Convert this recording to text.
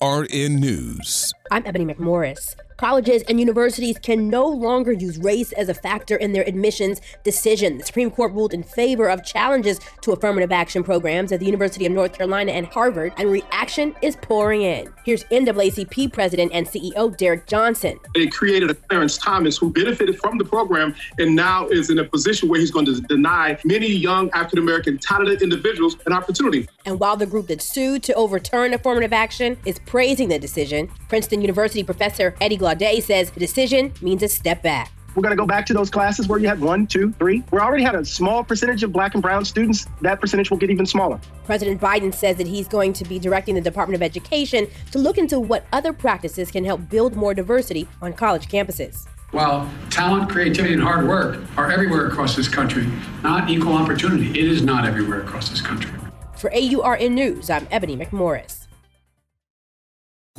AURN News. I'm Ebony McMorris. Colleges and universities can no longer use race as a factor in their admissions decision. The Supreme Court ruled in favor of challenges to affirmative action programs at the University of North Carolina and Harvard, and reaction is pouring in. Here's NAACP President and CEO Derrick Johnson. It created a Clarence Thomas who benefited from the program and now is in a position where he's going to deny many young African American talented individuals an opportunity. And while the group that sued to overturn affirmative action is praising the decision, Princeton University professor Eddie Glaude says the decision means a step back. We're going to go back to those classes where you had one, two, three. We already had a small percentage of black and brown students. That percentage will get even smaller. President Biden says that he's going to be directing the Department of Education to look into what other practices can help build more diversity on college campuses. While talent, creativity, and hard work are everywhere across this country, not equal opportunity. It is not everywhere across this country. For AURN News, I'm Ebony McMorris.